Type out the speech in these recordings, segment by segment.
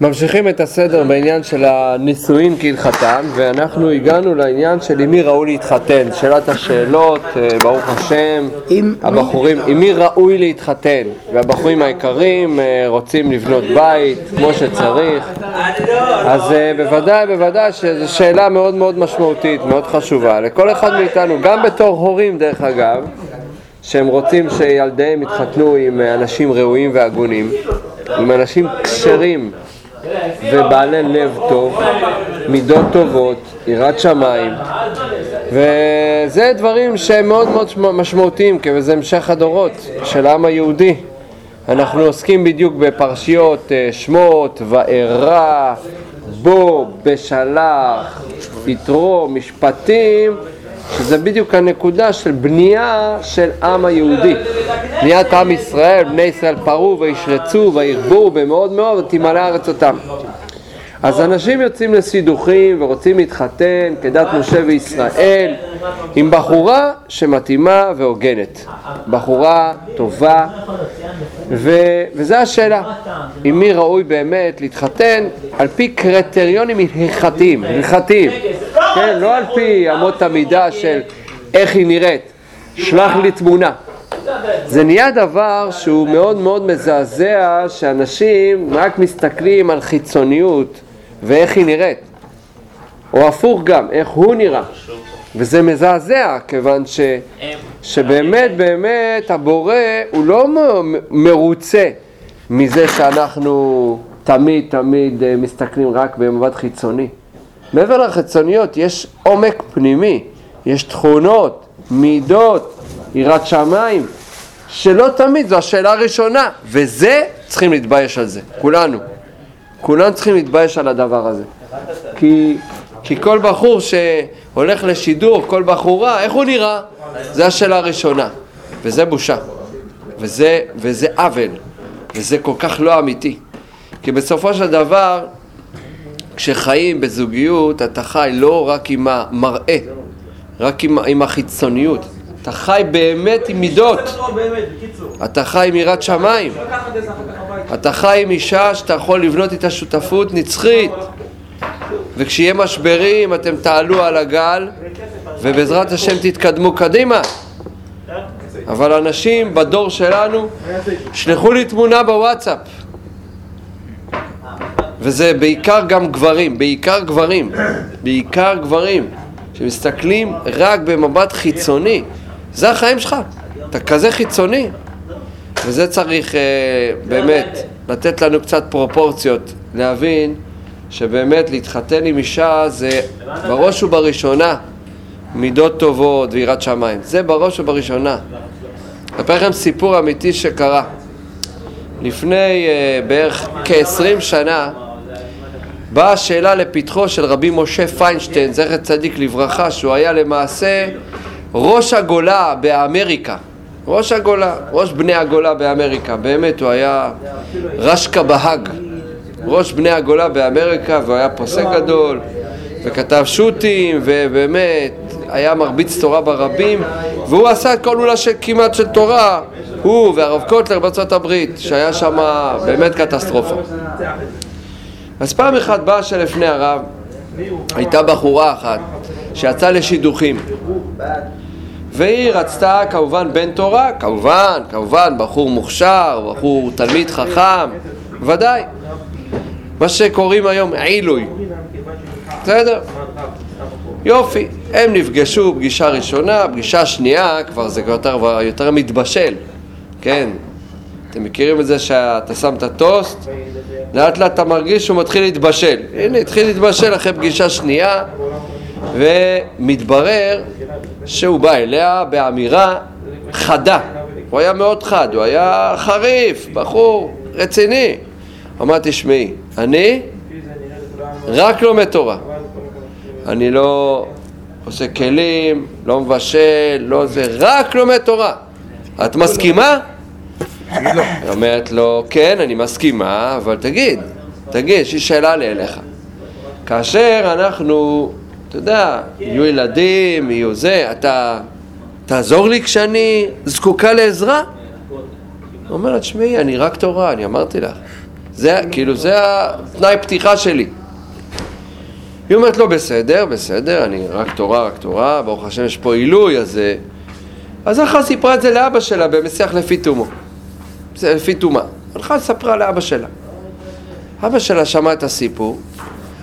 ממשיכים את הסדר בעניין של הנישואין כהלכתם ואנחנו הגענו לעניין של עם מי ראוי להתחתן, שאלת השאלות, אה, ברוך השם, עם הבחורים, עם מי ראוי להתחתן? והבחורים היקרים אה, רוצים לבנות בית כמו שצריך. אז אה, בוודאי בוודאי שזו שאלה מאוד מאוד משמעותית, מאוד חשובה לכל אחד מאיתנו, גם בתור הורים דרך אגב שהם רוצים שילדיהם יתחתנו עם אנשים ראויים והגונים עם אנשים כשרים ובעלי לב טוב, מידות טובות, יראת שמיים. וזה דברים שהם מאוד מאוד משמעותיים כי זה המשך הדורות של העם היהודי. אנחנו עוסקים בדיוק בפרשיות אה, שמות, וארא, בו, בשלח, יתרו, משפטים שזה בדיוק הנקודה של בנייה של עם היהודי. בניית עם ישראל, בני ישראל פרו וישרצו וירבו במאוד מאוד ותמלא ארץ אותם. אז אנשים יוצאים לסידוכים ורוצים להתחתן כדת משה וישראל עם בחורה שמתאימה והוגנת. בחורה טובה, ו... וזו השאלה, עם מי ראוי באמת להתחתן על פי קריטריונים הלכתיים, הלכתיים. כן, לא על פי אמות המידה של איך היא נראית, שלח לי תמונה. זה נהיה דבר שהוא מאוד מאוד מזעזע שאנשים רק מסתכלים על חיצוניות ואיך היא נראית, או הפוך גם, איך הוא נראה. וזה מזעזע, כיוון ש, שבאמת באמת הבורא הוא לא מרוצה מזה שאנחנו תמיד תמיד אה, מסתכלים רק במבט חיצוני. מעבר לחיצוניות יש עומק פנימי, יש תכונות, מידות, יראת שמיים, שלא תמיד זו השאלה הראשונה, וזה צריכים להתבייש על זה, כולנו. כולנו צריכים להתבייש על הדבר הזה. כי, כי כל בחור שהולך לשידור, כל בחורה, איך הוא נראה? זו השאלה הראשונה, וזה בושה, וזה, וזה עוול, וזה כל כך לא אמיתי. כי בסופו של דבר, כשחיים בזוגיות אתה חי לא רק עם המראה, רק עם, עם החיצוניות, אתה חי באמת עם מידות, אתה חי עם יראת שמיים, אתה חי עם אישה שאתה יכול לבנות איתה שותפות נצחית. וכשיהיה משברים אתם תעלו על הגל ובעזרת השם תתקדמו קדימה. אבל אנשים בדור שלנו, שלחו לי תמונה בוואטסאפ וזה בעיקר גם גברים, בעיקר גברים, בעיקר גברים שמסתכלים רק במבט חיצוני זה החיים שלך, אתה כזה חיצוני וזה צריך אה, באמת לתת לנו קצת פרופורציות, להבין שבאמת להתחתן עם אישה זה בראש ובראשונה מידות טובות ויראת שמיים, זה בראש ובראשונה. אספר לכם סיפור אמיתי שקרה. לפני uh, בערך כ-20 שנה באה השאלה לפתחו של רבי משה פיינשטיין, זכר צדיק לברכה, שהוא היה למעשה ראש הגולה באמריקה. ראש הגולה, ראש בני הגולה באמריקה, באמת הוא היה רשקה בהאג, ראש בני הגולה באמריקה והוא היה פוסק גדול וכתב שו"תים ובאמת היה מרביץ תורה ברבים והוא עשה את כל אולה של, כמעט של תורה, הוא והרב קוטלר בארצות הברית שהיה שם באמת קטסטרופה אז פעם אחת באה שלפני הרב הייתה בחורה אחת שיצאה לשידוכים והיא רצתה כמובן בן תורה, כמובן, כמובן, בחור מוכשר, בחור תלמיד חכם, ודאי. מה שקוראים היום עילוי. בסדר? יופי, הם נפגשו פגישה ראשונה, פגישה שנייה, כבר זה יותר, יותר מתבשל, כן? אתם מכירים את זה שאתה שם את הטוסט, לאט לאט אתה מרגיש שהוא מתחיל להתבשל. הנה, התחיל להתבשל אחרי פגישה שנייה, ומתברר שהוא בא אליה באמירה חדה. הוא היה מאוד חד, הוא היה חריף, בחור רציני. אמר, תשמעי, אני רק לומד תורה. אני לא עושה כלים, לא מבשל, לא זה, רק לומד תורה. את מסכימה? היא אומרת לו, כן, אני מסכימה, אבל תגיד, תגיד, יש לי שאלה לי אליך. כאשר אנחנו אתה יודע, יהיו ילדים, יהיו זה, אתה תעזור לי כשאני זקוקה לעזרה? אומרת, שמעי, אני רק תורה, אני אמרתי לך. זה, כאילו, זה התנאי פתיחה שלי. היא אומרת לו, בסדר, בסדר, אני רק תורה, רק תורה, ברוך השם יש פה עילוי, אז... אה, אז הלכה סיפרה את זה לאבא שלה במשיח לפי תומו. לפי תומה. הלכה לספרה לאבא שלה. אבא שלה שמע את הסיפור,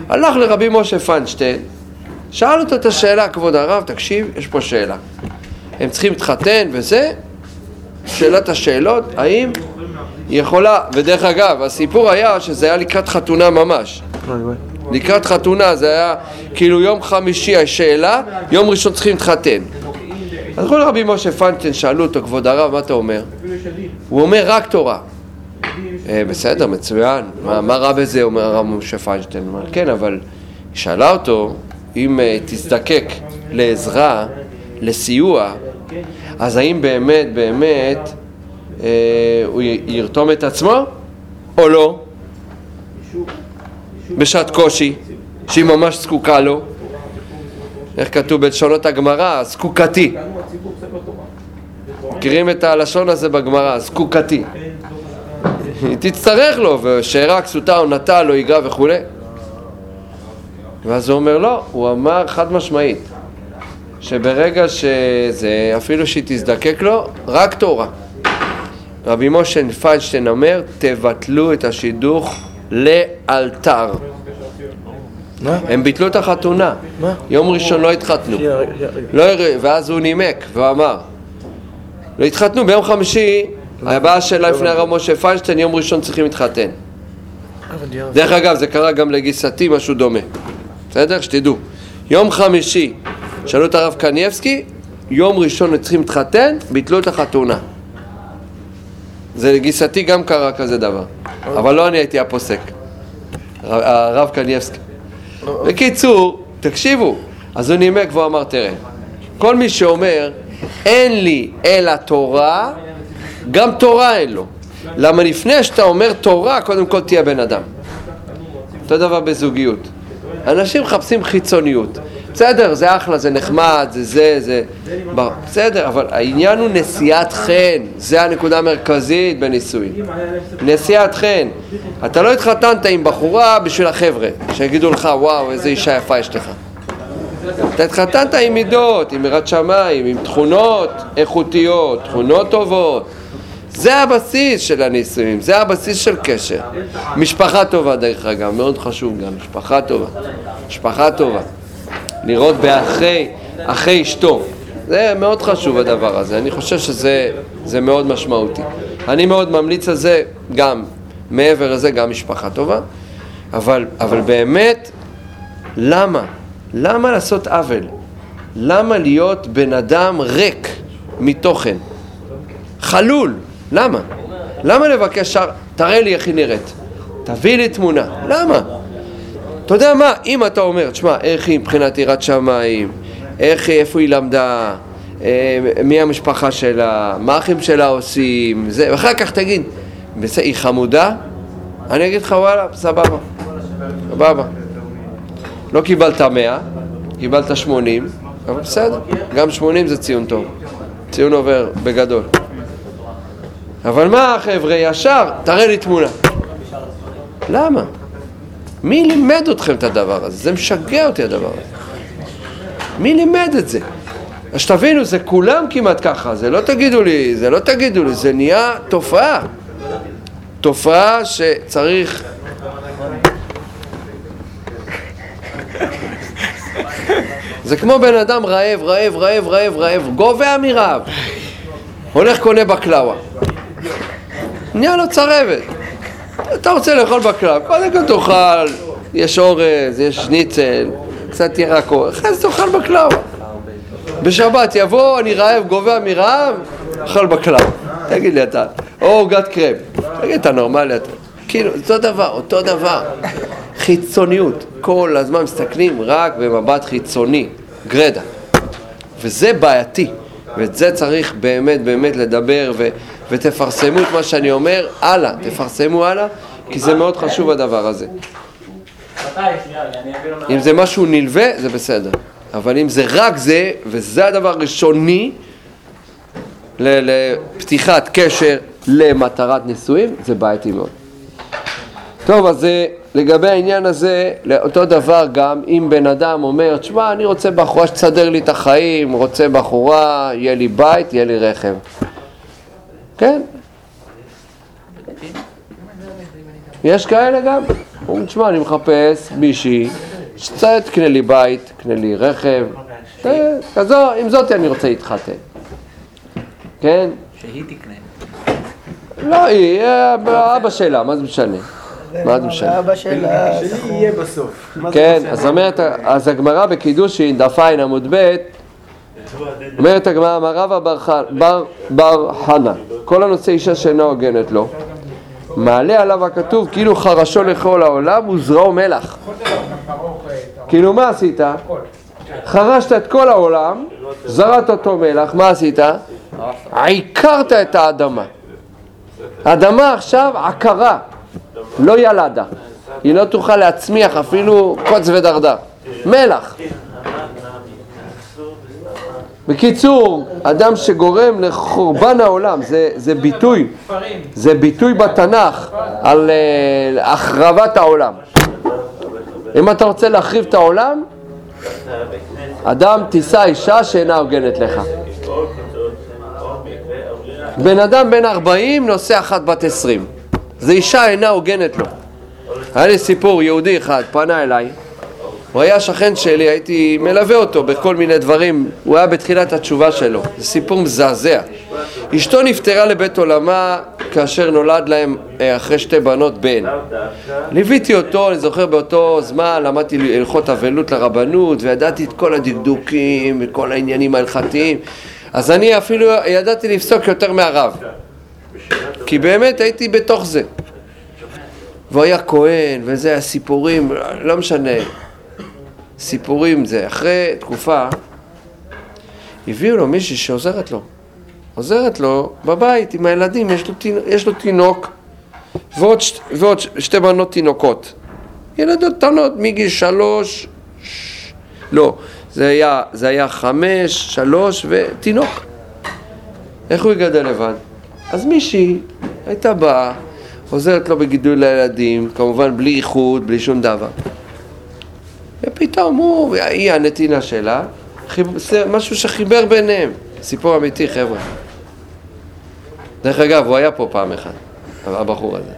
הלך לרבי משה פיינשטיין, שאל אותו את השאלה, כבוד הרב, תקשיב, יש פה שאלה. הם צריכים להתחתן וזה, שאלת השאלות, האם יכולה, ודרך אגב, הסיפור היה שזה היה לקראת חתונה ממש. לקראת חתונה זה היה כאילו יום חמישי השאלה, יום ראשון צריכים להתחתן. אז כל רבי משה פיינשטיין שאלו אותו, כבוד הרב, מה אתה אומר? הוא אומר רק תורה. אה, בסדר, מצוין. מה, מה רע בזה, אומר הרב משה פיינשטיין? כן, אבל שאלה אותו, אם אה, תזדקק לעזרה, לסיוע, אז האם באמת, באמת, אה, הוא ירתום את עצמו או לא? בשעת קושי, שהיא ממש זקוקה לו. איך כתוב בלשונות הגמרא? זקוקתי. מכירים את הלשון הזה בגמרא, זקוקתי. היא תצטרך לו, ושארה כסותה או נטה לא ייגע וכולי. ואז הוא אומר לא, הוא אמר חד משמעית, שברגע שזה, אפילו שהיא תזדקק לו, רק תורה. רבי משה פיינשטיין אומר, תבטלו את השידוך לאלתר. מה? הם ביטלו את החתונה. מה? יום ראשון לא התחתנו. לא, ואז הוא נימק והוא אמר, לא התחתנו, ביום חמישי הבעיה שלה לפני הרב משה פיינשטיין, יום ראשון צריכים להתחתן. דרך אגב, זה קרה גם לגיסתי, משהו דומה. בסדר? שתדעו. יום חמישי, שאלו את הרב קניאבסקי, יום ראשון צריכים להתחתן, ביטלו את החתונה. זה לגיסתי גם קרה כזה דבר. אבל לא אני הייתי הפוסק. הרב קניאבסקי. בקיצור, תקשיבו. אז הוא נימק והוא אמר, תראה, כל מי שאומר, אין לי אלא תורה, גם תורה אין לו. למה לפני שאתה אומר תורה, קודם כל תהיה בן אדם. אותו דבר בזוגיות. אנשים מחפשים חיצוניות. בסדר, זה אחלה, זה נחמד, זה זה, זה... בסדר, אבל העניין הוא נשיאת חן, זה הנקודה המרכזית בנישואים. נשיאת חן. אתה לא התחתנת עם בחורה בשביל החבר'ה, שיגידו לך, וואו, איזה אישה יפה יש לך. אתה התחתנת עם מידות, עם יראת שמיים, עם תכונות איכותיות, תכונות טובות. זה הבסיס של הנישואים, זה הבסיס של קשר. משפחה טובה דרך אגב, מאוד חשוב גם, משפחה טובה. משפחה טובה. לראות באחרי, אחרי אשתו. זה מאוד חשוב הדבר הזה, אני חושב שזה מאוד משמעותי. אני מאוד ממליץ על זה גם, מעבר לזה, גם משפחה טובה. אבל, אבל באמת, למה? למה לעשות עוול? למה להיות בן אדם ריק מתוכן? חלול. למה? למה לבקש שר? תראה לי איך היא נראית. תביא לי תמונה. למה? אתה יודע מה? אם אתה אומר, תשמע, איך היא מבחינת יראת שמיים, איך, איפה היא למדה, אה, מי המשפחה שלה, מה האחים שלה עושים, זה, ואחר כך תגיד, היא חמודה? אני אגיד לך וואלה, סבבה, סבבה. לא קיבלת 100, קיבלת 80, אבל בסדר, גם 80 זה ציון טוב. ציון עובר בגדול. אבל מה חבר'ה, ישר, תראה לי תמונה. למה? מי לימד אתכם את הדבר הזה? זה משגע אותי הדבר הזה. מי לימד את זה? אז שתבינו, זה כולם כמעט ככה, זה לא תגידו לי, זה לא תגידו לי, זה נהיה תופעה. תופעה שצריך... זה כמו בן אדם רעב, רעב, רעב, רעב, רעב, גובע מרעב. הולך קונה בקלאווה. נהיה לו צרבת. אתה רוצה לאכול בקלאווה, קודם כל תאכל, יש אורז, יש שניצל, קצת ירקות, אחרי זה תאכל בקלאווה. בשבת יבוא, אני רעב, גובע מרעב, אכל בקלאווה. תגיד לי אתה, או עוגת קרם. תגיד, אתה נורמלי אתה. כאילו, אותו דבר, אותו דבר. חיצוניות. כל הזמן מסתכלים רק במבט חיצוני, גרדה. וזה בעייתי. ואת זה צריך באמת באמת לדבר ו, ותפרסמו את מה שאני אומר הלאה, תפרסמו הלאה כי זה מאוד חשוב הדבר הזה. אם זה משהו נלווה זה בסדר, אבל אם זה רק זה וזה הדבר הראשוני לפתיחת קשר למטרת נישואים זה בעייתי מאוד. טוב, אז אה, לגבי העניין הזה, אותו דבר גם אם בן אדם אומר, תשמע, אני רוצה בחורה שתסדר לי את החיים, רוצה בחורה, יהיה לי בית, יהיה לי רכב. כן? יש כאלה גם. אומרים, תשמע, אני מחפש מישהי תקנה לי בית, תקנה לי רכב. כזו, עם זאת אני רוצה להתחתן. כן? שהיא תקנה. לא, היא, אה, אבא שלה, מה זה משנה? מה זה משנה? אבא שלה... שלי יהיה בסוף. כן? אז אומרת, אז הגמרא בקידושין, דף עין עמוד ב', אומרת הגמרא, אמר רבא בר חנה, כל הנושא אישה שאינה הוגנת לו, מעלה עליו הכתוב כאילו חרשו לכל העולם וזרעו מלח. כאילו מה עשית? חרשת את כל העולם, זרעת אותו מלח, מה עשית? עיקרת את האדמה. האדמה עכשיו עקרה, לא ילדה. היא לא תוכל להצמיח אפילו קוץ ודרדר. מלח. בקיצור, אדם שגורם לחורבן העולם, זה, זה ביטוי, זה ביטוי בתנ"ך על uh, החרבת העולם. אם אתה רוצה להחריב את העולם, אדם תישא אישה שאינה הוגנת לך. בן אדם בן 40 נושא אחת בת 20. זה אישה אינה הוגנת לו. היה לי סיפור, יהודי אחד פנה אליי, הוא היה שכן שלי, הייתי מלווה אותו בכל מיני דברים, הוא היה בתחילת התשובה שלו, זה סיפור מזעזע. אשתו נפטרה לבית עולמה כאשר נולד להם אה, אחרי שתי בנות בן. ליוויתי אותו, אני זוכר באותו זמן, למדתי הלכות אבלות לרבנות וידעתי את כל הדקדוקים וכל העניינים ההלכתיים אז אני אפילו ידעתי לפסוק יותר מהרב כי באמת הייתי בתוך זה. והוא היה כהן וזה הסיפורים, לא משנה. סיפורים זה, אחרי תקופה הביאו לו מישהי שעוזרת לו. עוזרת לו בבית עם הילדים, יש לו, תינוק, יש לו תינוק ועוד, שת, ועוד ש- שתי בנות תינוקות. ילדות קטנות מגיל שלוש, ש... לא, זה היה, זה היה חמש, שלוש ותינוק. איך הוא יגדל לבד? אז מישהי הייתה באה, עוזרת לו בגידול הילדים, כמובן בלי איחוד, בלי שום דבר ופתאום הוא, היא הנתינה שלה, חיב- משהו שחיבר ביניהם. סיפור אמיתי, חבר'ה. דרך אגב, הוא היה פה פעם אחת, הבחור הזה.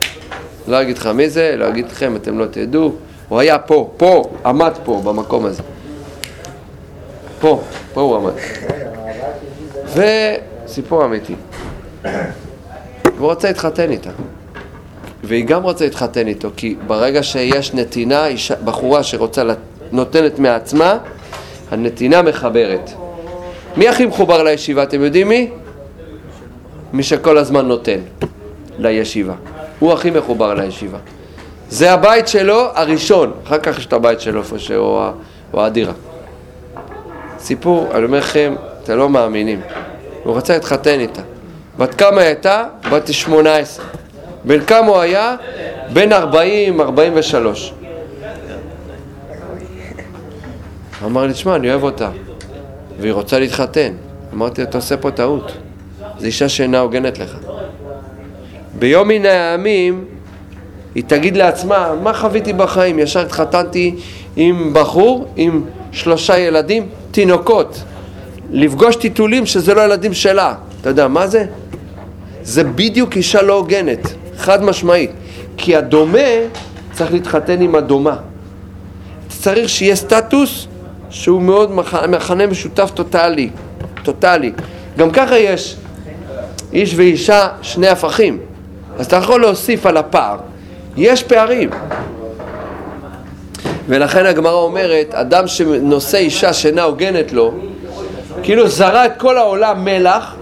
לא אגיד לך מי זה, לא אגיד לכם, אתם לא תדעו. הוא היה פה, פה, עמד פה, במקום הזה. פה, פה הוא עמד. וסיפור אמיתי. והוא רצה להתחתן איתה. והיא גם רוצה להתחתן איתו, כי ברגע שיש נתינה, אישה, בחורה שרוצה, נותנת מעצמה, הנתינה מחברת. מי הכי מחובר לישיבה, אתם יודעים מי? מי שכל הזמן נותן לישיבה. הוא הכי מחובר לישיבה. זה הבית שלו הראשון, אחר כך יש את הבית שלו ה- הוא הדירה. סיפור, אני אומר לכם, אתם לא מאמינים. הוא רצה להתחתן איתה. בת כמה הייתה? בת 18. בן כמה הוא היה? בן 40, 43. אמר לי, תשמע, אני אוהב אותה, והיא רוצה להתחתן. אמרתי אתה עושה פה טעות. זו אישה שאינה הוגנת לך. ביום מן הימים היא תגיד לעצמה, מה חוויתי בחיים? ישר התחתנתי עם בחור, עם שלושה ילדים, תינוקות. לפגוש טיטולים שזה לא ילדים שלה. אתה יודע מה זה? זה בדיוק אישה לא הוגנת, חד משמעית. כי הדומה צריך להתחתן עם הדומה. צריך שיהיה סטטוס שהוא מאוד מכנה משותף טוטאלי, טוטאלי. גם ככה יש איש ואישה שני הפכים, אז אתה יכול להוסיף על הפער. יש פערים. ולכן הגמרא אומרת, אדם שנושא אישה שאינה הוגנת לו, כאילו זרה את כל העולם מלח,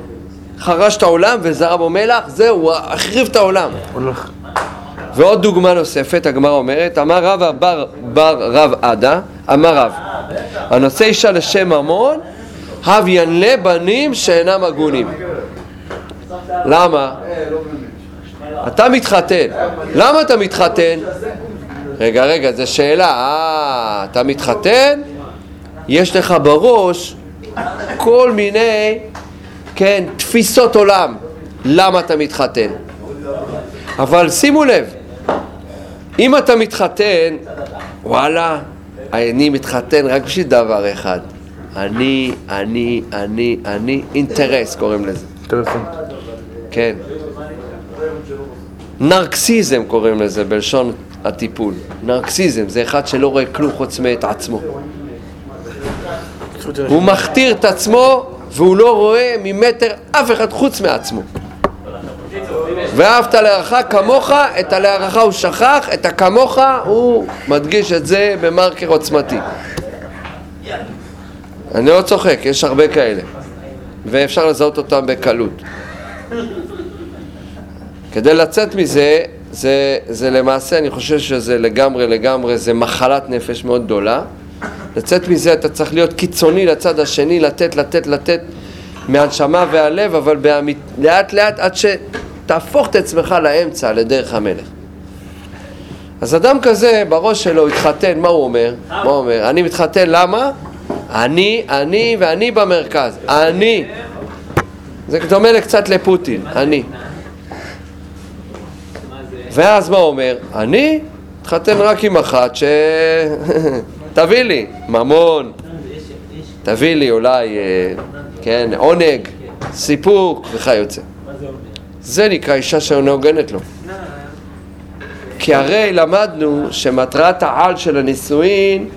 חרש את העולם וזרה בו מלח, זהו, הוא החריב את העולם. ועוד דוגמה נוספת, הגמרא אומרת, אמר רבא בר, בר רב עדה, אמר רב, הנושא אישה לשם ממון, הב ינלה בנים שאינם הגונים. למה? אתה מתחתן. למה אתה מתחתן? רגע, רגע, זו שאלה. אה, אתה מתחתן? יש לך בראש כל מיני, כן, תפיסות עולם. למה אתה מתחתן? אבל שימו לב, אם אתה מתחתן, וואלה, אני מתחתן רק בשביל דבר אחד. אני, אני, אני, אני, אינטרס קוראים לזה. כן. נרקסיזם קוראים לזה בלשון הטיפול. נרקסיזם זה אחד שלא רואה כלום חוץ מאת עצמו. הוא מכתיר את עצמו והוא לא רואה ממטר אף אחד חוץ מעצמו. ואהבת לרעך כמוך, את הלרעך הוא שכח, את הכמוך הוא מדגיש את זה במרקר עוצמתי. אני לא צוחק, יש הרבה כאלה, ואפשר לזהות אותם בקלות. כדי לצאת מזה, זה, זה למעשה, אני חושב שזה לגמרי לגמרי, זה מחלת נפש מאוד גדולה. לצאת מזה אתה צריך להיות קיצוני לצד השני, לתת, לתת, לתת מהנשמה והלב, אבל באמת, לאט לאט עד שתהפוך את עצמך לאמצע, לדרך המלך. אז אדם כזה, בראש שלו התחתן, מה הוא אומר? מה הוא אומר? אני מתחתן, למה? אני, אני ואני במרכז. אני. זה דומה קצת לפוטין, אני. ואז מה הוא אומר? אני מתחתן רק עם אחת ש... תביא לי ממון, תביא לי אולי, אה, כן, עונג, סיפוק וכיוצא. זה נקרא אישה שאינה הוגנת לו. כי הרי למדנו שמטרת העל של הנישואין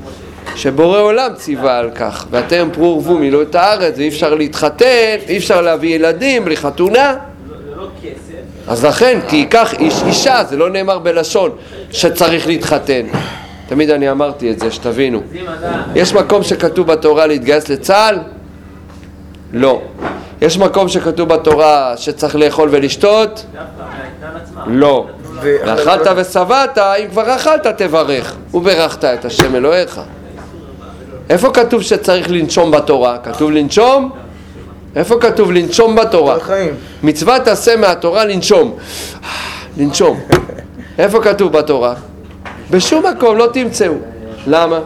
שבורא עולם ציווה על כך ואתם פרו ורבו מילאו את הארץ ואי אפשר להתחתן, אי אפשר להביא ילדים בלי חתונה אז לכן, כי ייקח איש אישה, זה לא נאמר בלשון שצריך להתחתן תמיד אני אמרתי את זה, שתבינו יש מקום שכתוב בתורה להתגייס לצה"ל? לא יש מקום שכתוב בתורה שצריך לאכול ולשתות? לא ואכלת ושבעת, אם כבר אכלת תברך וברכת את השם אלוהיך איפה כתוב שצריך לנשום בתורה? כתוב לנשום? איפה כתוב לנשום בתורה? מצוות עשה מהתורה לנשום. לנשום. איפה כתוב בתורה? בשום מקום לא תמצאו. למה?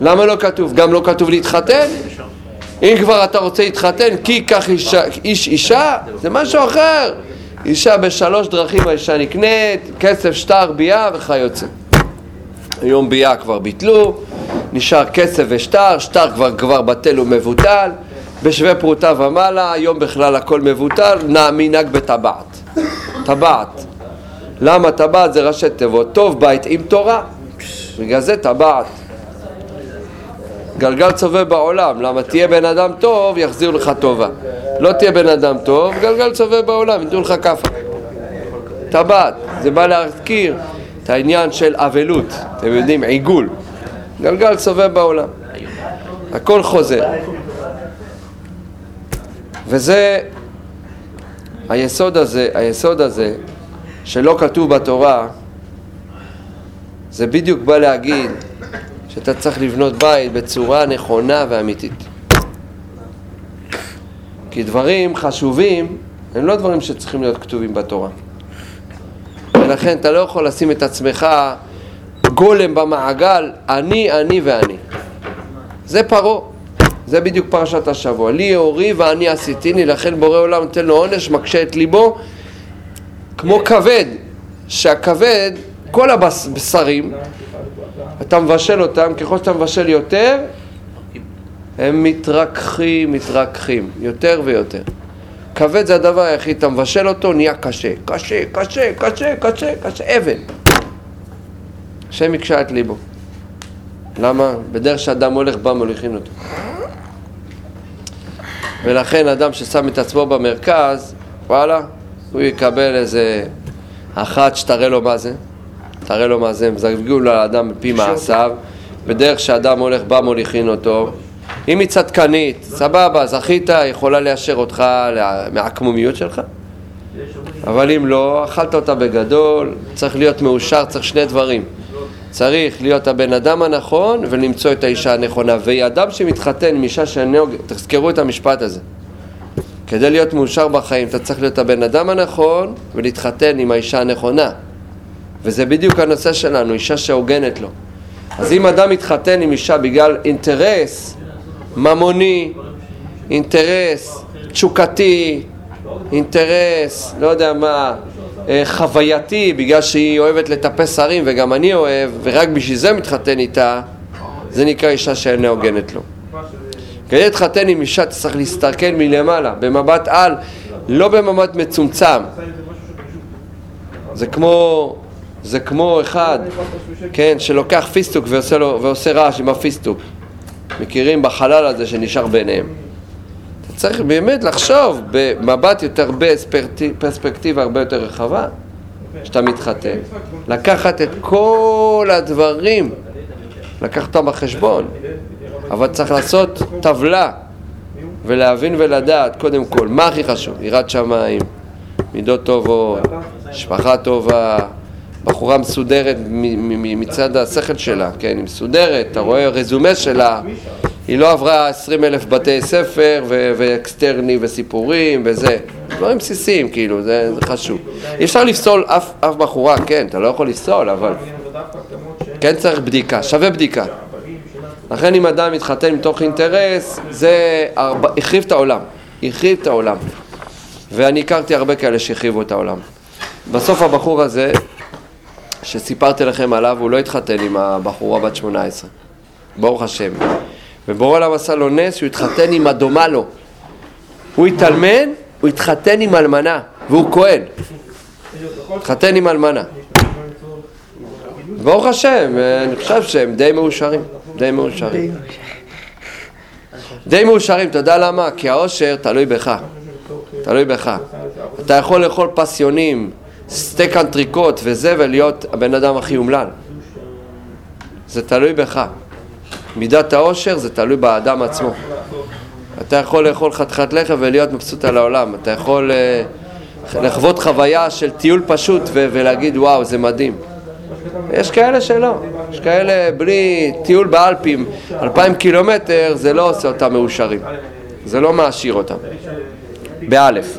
למה לא כתוב? גם לא כתוב להתחתן? אם כבר אתה רוצה להתחתן כי ייקח איש אישה, זה משהו אחר. אישה בשלוש דרכים האישה נקנית, כסף, שטר, ביאה וכיוצא. היום ביאה כבר ביטלו, נשאר כסף ושטר, שטר כבר, כבר בטל ומבוטל, בשווה פרוטה ומעלה, היום בכלל הכל מבוטל, מנהג בטבעת. טבעת. למה טבעת זה ראשי תיבות? טוב בית עם תורה, בגלל זה טבעת. גלגל צובב בעולם, למה תהיה בן אדם טוב, יחזירו לך טובה. לא תהיה בן אדם טוב, גלגל צובב בעולם, ייתנו לך כאפה. טבעת, זה בא להזכיר את העניין של אבלות, אתם יודעים, עיגול. גלגל סובב בעולם. הכל חוזר. וזה היסוד הזה, היסוד הזה שלא כתוב בתורה, זה בדיוק בא להגיד שאתה צריך לבנות בית בצורה נכונה ואמיתית. כי דברים חשובים הם לא דברים שצריכים להיות כתובים בתורה. ולכן אתה לא יכול לשים את עצמך גולם במעגל, אני, אני ואני. זה פרעה. זה בדיוק פרשת השבוע. לי אורי ואני עשיתיני, לכן בורא עולם נותן לו עונש, מקשה את ליבו, כמו כבד, שהכבד, כל הבשרים, אתה מבשל אותם, ככל שאתה מבשל יותר, הם מתרככים, מתרככים, יותר ויותר. כבד זה הדבר היחיד, אתה מבשל אותו, נהיה קשה, קשה, קשה, קשה, קשה, קשה, אבן. השם יקשה את ליבו. למה? בדרך שאדם הולך בה מוליכים אותו. ולכן אדם ששם את עצמו במרכז, וואלה, הוא יקבל איזה אחת שתראה לו מה זה, תראה לו מה זה, מזגגו לאדם בפי מעשיו, בדרך שאדם הולך בה מוליכין אותו. אם היא צדקנית, סבבה, זכית, יכולה ליישר אותך מהעקמומיות שלך. אבל אם לא, אכלת אותה בגדול, צריך להיות מאושר, צריך שני דברים. צריך להיות הבן אדם הנכון ולמצוא את האישה הנכונה. ואדם שמתחתן עם אישה שנהוג, תזכרו את המשפט הזה. כדי להיות מאושר בחיים אתה צריך להיות הבן אדם הנכון ולהתחתן עם האישה הנכונה. וזה בדיוק הנושא שלנו, אישה שהוגנת לו. אז אם אדם מתחתן עם אישה בגלל אינטרס ממוני, אינטרס תשוקתי, אינטרס, לא יודע מה, אה, חווייתי, בגלל שהיא אוהבת לטפס הרים וגם אני אוהב, ורק בשביל זה מתחתן איתה, זה נקרא אישה שאינה הוגנת לו. כדי להתחתן עם אישה צריך להסתכל מלמעלה, במבט על, לא במבט מצומצם. זה כמו, זה כמו אחד, כן, שלוקח פיסטוק ועושה, לו, ועושה רעש עם הפיסטוק. מכירים בחלל הזה שנשאר ביניהם. אתה צריך באמת לחשוב במבט יותר, בפרספקטיבה הרבה יותר רחבה, כשאתה מתחתן. לקחת את כל הדברים, לקחת אותם בחשבון, אבל צריך לעשות טבלה ולהבין ולדעת קודם כל מה הכי חשוב, יראת שמיים, מידות טובות, משפחה טובה, בחורה מסודרת מצד השכל שלה, כן, היא מסודרת, אתה רואה רזומה שלה, היא לא עברה עשרים אלף בתי ספר ואקסטרני וסיפורים וזה, דברים בסיסיים כאילו, זה, חשוב. אי אפשר לפסול אף בחורה, כן, אתה לא יכול לפסול, אבל כן צריך בדיקה, שווה בדיקה. לכן אם אדם מתחתן מתוך אינטרס, זה החריב את העולם, החריב את העולם. ואני הכרתי הרבה כאלה שהחריבו את העולם. בסוף הבחור הזה, שסיפרתי לכם עליו, הוא לא התחתן עם הבחורה בת 18, ברוך השם. ובורא עולם עשה לו נס שהוא התחתן עם הדומה לו. הוא התאלמן, הוא התחתן עם אלמנה, והוא כהן. התחתן עם אלמנה. ברוך השם, אני חושב שהם די מאושרים, די מאושרים. די מאושרים, אתה יודע למה? כי העושר תלוי בך. תלוי בך. אתה יכול לאכול פסיונים, סטייק אנטריקוט וזה ולהיות הבן אדם הכי אומלל. זה תלוי בך. מידת העושר זה תלוי באדם עצמו. אתה יכול לאכול חתיכת לחם ולהיות מבסוט על העולם. אתה יכול uh, לחוות חוויה של טיול פשוט ולהגיד וואו זה מדהים. יש כאלה שלא, יש כאלה בלי טיול באלפים, אלפיים קילומטר, זה לא עושה אותם מאושרים, זה לא מעשיר אותם, באלף.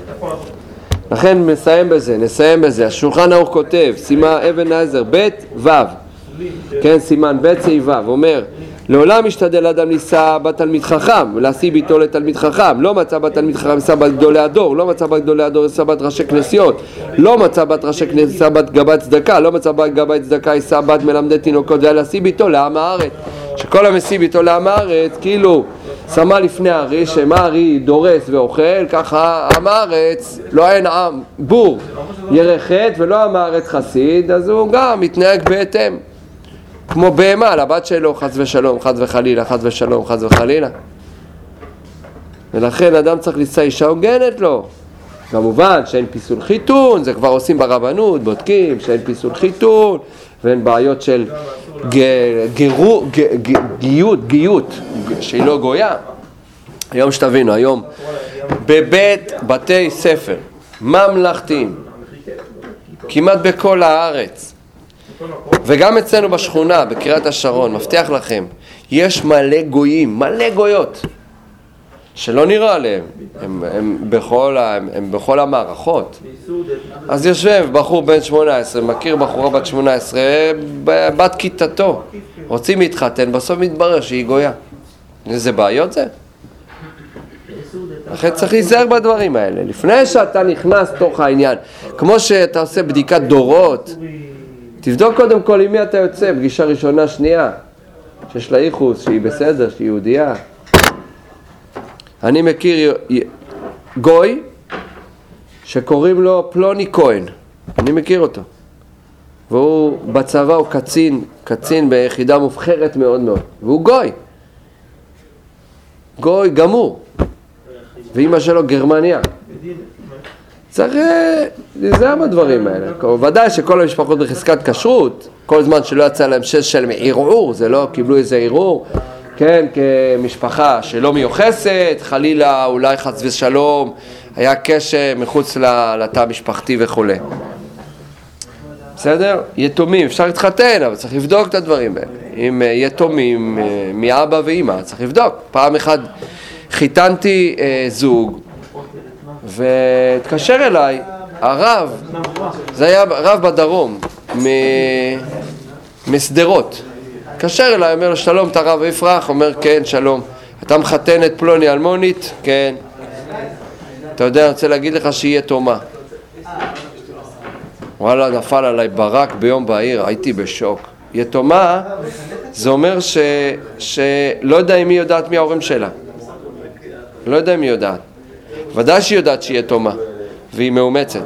לכן נסיים בזה, נסיים בזה. השולחן ערוך כותב, סימן אבן עזר, ב' ו', כן, סימן ב' צי ו', אומר לעולם משתדל אדם לישא בתלמיד חכם, ולהשיא ביתו לתלמיד חכם. לא מצא בתלמיד חכם יישא בת גדולי הדור, לא מצא בת גדולי הדור יישא בת ראשי כנסיות, לא מצא בת ראשי כנסיות יישא בת גבאי צדקה, לא מצא בת גבאי צדקה יישא בת מלמדי תינוקות, זה היה להשיא ביתו לעם הארץ. שכל המשיא ביתו לעם הארץ, כאילו שמה לפני הארי, שמה הארי דורס ואוכל, ככה עם הארץ לא אין עם, בור ירחת ולא עם הארץ חסיד, אז הוא גם מתנהג בהתאם. כמו בהמה לבת שלו, חס ושלום, חס וחלילה, חס ושלום, חס וחלילה. ולכן אדם צריך לישא אישה הוגנת לו. כמובן שאין פיסול חיתון, זה כבר עושים ברבנות, בודקים שאין פיסול חיתון ואין בעיות של גירו, גיות, גיות, שהיא לא גויה. היום שתבינו, היום בבית בתי ספר ממלכתיים, כמעט בכל הארץ, וגם אצלנו בשכונה, בקריית השרון, מבטיח לכם, יש מלא גויים, מלא גויות, שלא נראה עליהם, הם, הם, בכל, הם, הם בכל המערכות. אז יושב בחור בן 18, מכיר בחורה בת 18, בת כיתתו, רוצים להתחתן, בסוף מתברר שהיא גויה. איזה בעיות זה? לכן צריך להיזהר בדברים האלה. לפני שאתה נכנס תוך העניין, כמו שאתה עושה בדיקת דורות, תבדוק קודם כל עם מי אתה יוצא, פגישה ראשונה, שנייה, שיש לה ייחוס, שהיא בסדר, שהיא יהודייה. אני מכיר גוי שקוראים לו פלוני כהן, אני מכיר אותו. והוא בצבא הוא קצין, קצין ביחידה מובחרת מאוד מאוד, והוא גוי. גוי גמור. ואימא שלו גרמניה. צריך אה, להיזהר בדברים האלה. ודאי שכל המשפחות בחזקת כשרות, כל זמן שלא יצא להם שש של ערעור, זה לא קיבלו איזה ערעור, כן, כמשפחה שלא מיוחסת, חלילה אולי חס ושלום היה קשר מחוץ לתא המשפחתי וכולי. בסדר? יתומים, אפשר להתחתן, אבל צריך לבדוק את הדברים האלה. אם אה, יתומים אה, מאבא ואימא, צריך לבדוק. פעם אחת חיתנתי זוג והתקשר אליי הרב, זה היה רב בדרום, משדרות. התקשר אליי, אומר לו שלום, אתה רב יפרח? אומר כן, שלום. אתה מחתן את פלוני אלמונית? כן. אתה יודע, אני רוצה להגיד לך שהיא יתומה. וואלה, נפל עליי ברק ביום בהיר, הייתי בשוק. יתומה, זה אומר ש... שלא יודע אם היא יודעת מי ההורים שלה. לא יודע אם היא יודעת. ודאי שהיא יודעת שהיא יתומה, והיא מאומצת.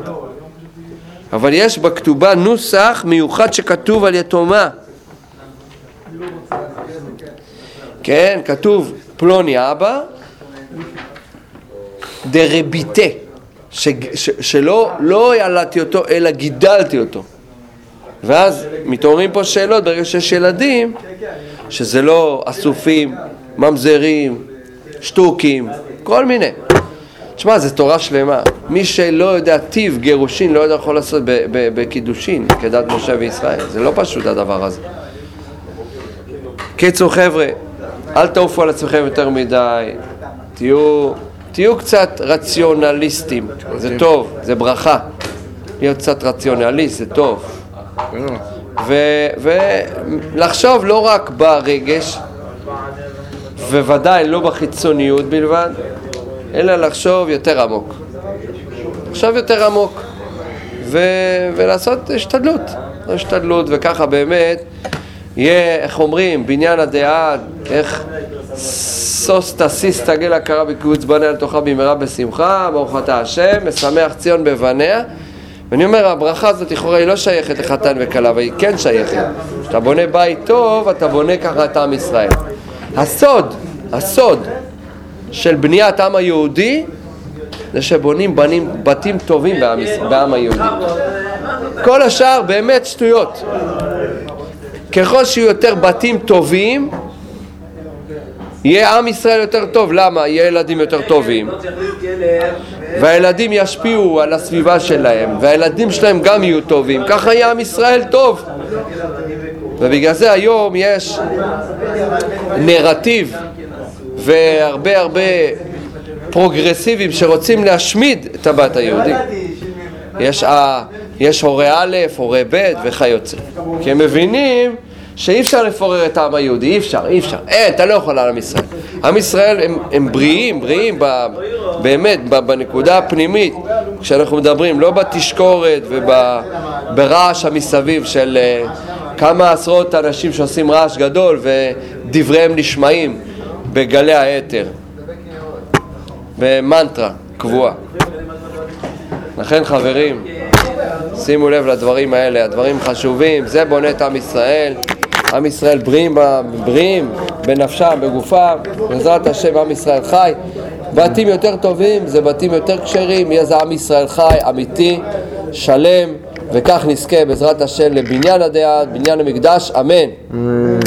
אבל יש בכתובה נוסח מיוחד שכתוב על יתומה. כן, כתוב פלוני אבא דרביטה, שלא לא ילדתי אותו, אלא גידלתי אותו. ואז מתעוררים פה שאלות ברגע שיש ילדים, שזה לא אסופים, ממזרים, שטוקים, כל מיני. תשמע, זו תורה שלמה. מי שלא יודע טיב גירושין, לא יודע יכול לעשות בקידושין, כדת משה וישראל. זה לא פשוט הדבר הזה. קיצור, חבר'ה, אל תעופו על עצמכם יותר מדי, תהיו, תהיו קצת רציונליסטים, זה טוב, זה ברכה. להיות קצת רציונליסט זה טוב. ולחשוב לא רק ברגש, וודאי לא בחיצוניות בלבד, אלא לחשוב יותר עמוק. לחשוב יותר עמוק ו- ולעשות השתדלות, השתדלות, וככה באמת יהיה, איך אומרים, בניין הדעה, איך סוסתא סיסתא גל הכרה בקיבוץ בניה לתוכה במהרה בשמחה, ברוך אתה השם, משמח ציון בבניה. ואני אומר, הברכה הזאת לכאורה היא לא שייכת לחתן וכלה, אבל היא כן שייכת. כשאתה בונה בית טוב, אתה בונה ככה את עם ישראל. הסוד, הסוד של בניית העם היהודי זה שבונים בנים, בתים טובים בעם, בעם היהודי. כל השאר באמת שטויות. ככל שיהיו יותר בתים טובים, יהיה עם ישראל יותר טוב. למה? יהיה ילדים יותר טובים. והילדים ישפיעו על הסביבה שלהם, והילדים שלהם גם יהיו טובים. ככה יהיה עם ישראל טוב. ובגלל זה היום יש נרטיב והרבה הרבה פרוגרסיבים שרוצים להשמיד את הבת היהודי. יש, ה, יש הורה א', הורה ב' וכיוצא. כי הם מבינים שאי אפשר לפורר את העם היהודי, אי אפשר, אי אפשר. אין, אתה לא יכול על עם ישראל. עם ישראל הם, הם בריאים, בריאים ב, באמת ב, בנקודה הפנימית, כשאנחנו מדברים, לא בתשקורת וברעש המסביב של uh, כמה עשרות אנשים שעושים רעש גדול ודבריהם נשמעים בגלי האתר, במנטרה קבועה. לכן חברים, שימו לב לדברים האלה, הדברים חשובים, זה בונה את עם ישראל. עם ישראל בריאים, בריאים בנפשם, בגופם, בעזרת השם עם ישראל חי. בתים יותר טובים זה בתים יותר כשרים, יהיה זה עם ישראל חי, אמיתי, שלם, וכך נזכה בעזרת השם לבניין הדעה, בניין המקדש, אמן.